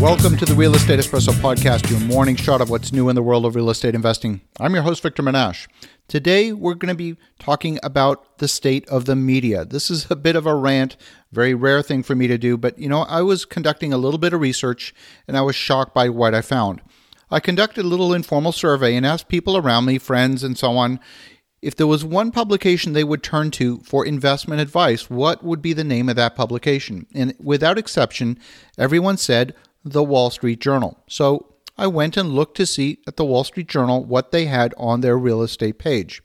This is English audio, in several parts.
Welcome to the Real Estate Espresso Podcast, your morning shot of what's new in the world of real estate investing. I'm your host, Victor Menasce. Today, we're going to be talking about the state of the media. This is a bit of a rant, very rare thing for me to do, but you know, I was conducting a little bit of research and I was shocked by what I found. I conducted a little informal survey and asked people around me, friends, and so on, if there was one publication they would turn to for investment advice, what would be the name of that publication? And without exception, everyone said the Wall Street Journal. So I went and looked to see at the Wall Street Journal what they had on their real estate page.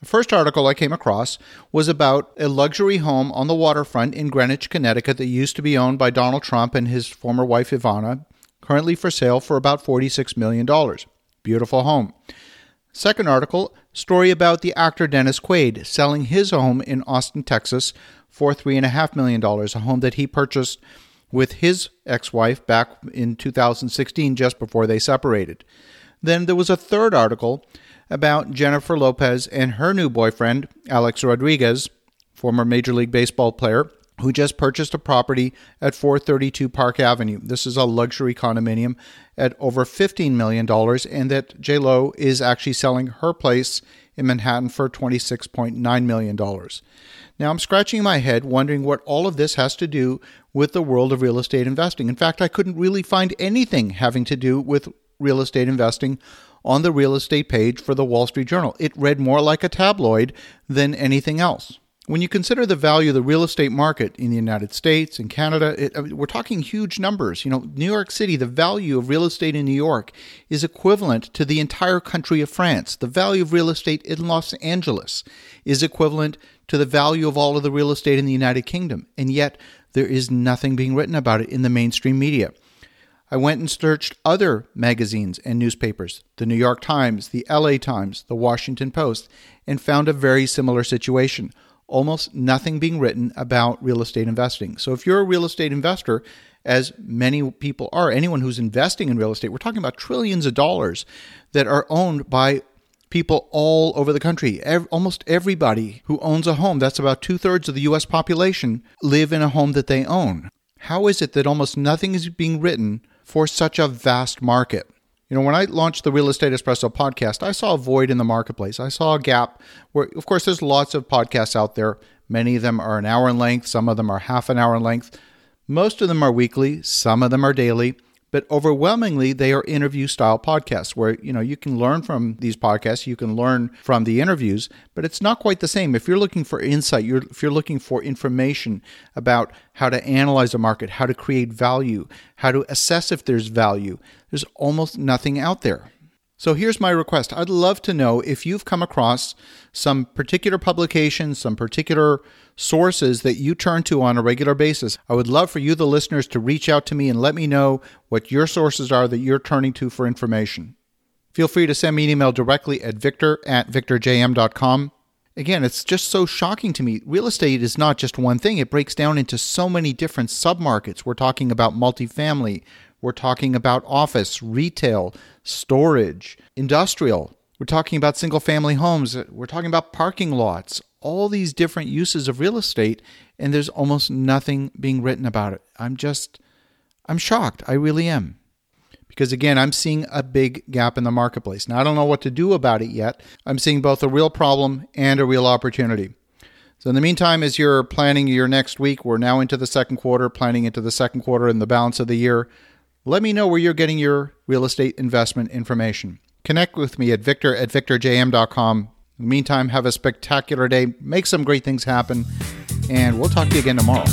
The first article I came across was about a luxury home on the waterfront in Greenwich, Connecticut that used to be owned by Donald Trump and his former wife Ivana, currently for sale for about $46 million. Beautiful home. Second article, story about the actor Dennis Quaid selling his home in Austin, Texas for $3.5 million, a home that he purchased with his ex wife back in 2016, just before they separated. Then there was a third article about Jennifer Lopez and her new boyfriend, Alex Rodriguez, former Major League Baseball player, who just purchased a property at 432 Park Avenue. This is a luxury condominium at over $15 million, and that J Lo is actually selling her place in Manhattan for $26.9 million. Now, I'm scratching my head wondering what all of this has to do with the world of real estate investing. In fact, I couldn't really find anything having to do with real estate investing on the real estate page for the Wall Street Journal. It read more like a tabloid than anything else. When you consider the value of the real estate market in the United States and Canada, it, I mean, we're talking huge numbers. You know, New York City, the value of real estate in New York is equivalent to the entire country of France. The value of real estate in Los Angeles is equivalent to the value of all of the real estate in the United Kingdom. And yet, there is nothing being written about it in the mainstream media. I went and searched other magazines and newspapers, the New York Times, the LA Times, the Washington Post, and found a very similar situation almost nothing being written about real estate investing. So if you're a real estate investor, as many people are, anyone who's investing in real estate, we're talking about trillions of dollars that are owned by people all over the country. almost everybody who owns a home, that's about two thirds of the US population, live in a home that they own. How is it that almost nothing is being written for such a vast market? You know, when I launched the Real Estate Espresso podcast, I saw a void in the marketplace. I saw a gap where, of course, there's lots of podcasts out there. Many of them are an hour in length, some of them are half an hour in length. Most of them are weekly, some of them are daily but overwhelmingly they are interview style podcasts where you know you can learn from these podcasts you can learn from the interviews but it's not quite the same. If you're looking for insight you're, if you're looking for information about how to analyze a market how to create value how to assess if there's value there's almost nothing out there so here's my request. I'd love to know if you've come across some particular publications, some particular sources that you turn to on a regular basis. I would love for you, the listeners, to reach out to me and let me know what your sources are that you're turning to for information. Feel free to send me an email directly at victor at victorjm.com. Again, it's just so shocking to me. Real estate is not just one thing, it breaks down into so many different submarkets. We're talking about multifamily, we're talking about office, retail, storage, industrial. We're talking about single family homes. We're talking about parking lots, all these different uses of real estate, and there's almost nothing being written about it. I'm just, I'm shocked. I really am. Because again, I'm seeing a big gap in the marketplace. Now, I don't know what to do about it yet. I'm seeing both a real problem and a real opportunity. So, in the meantime, as you're planning your next week, we're now into the second quarter, planning into the second quarter and the balance of the year. Let me know where you're getting your real estate investment information. Connect with me at victor at victorjm.com. In the meantime, have a spectacular day, make some great things happen, and we'll talk to you again tomorrow.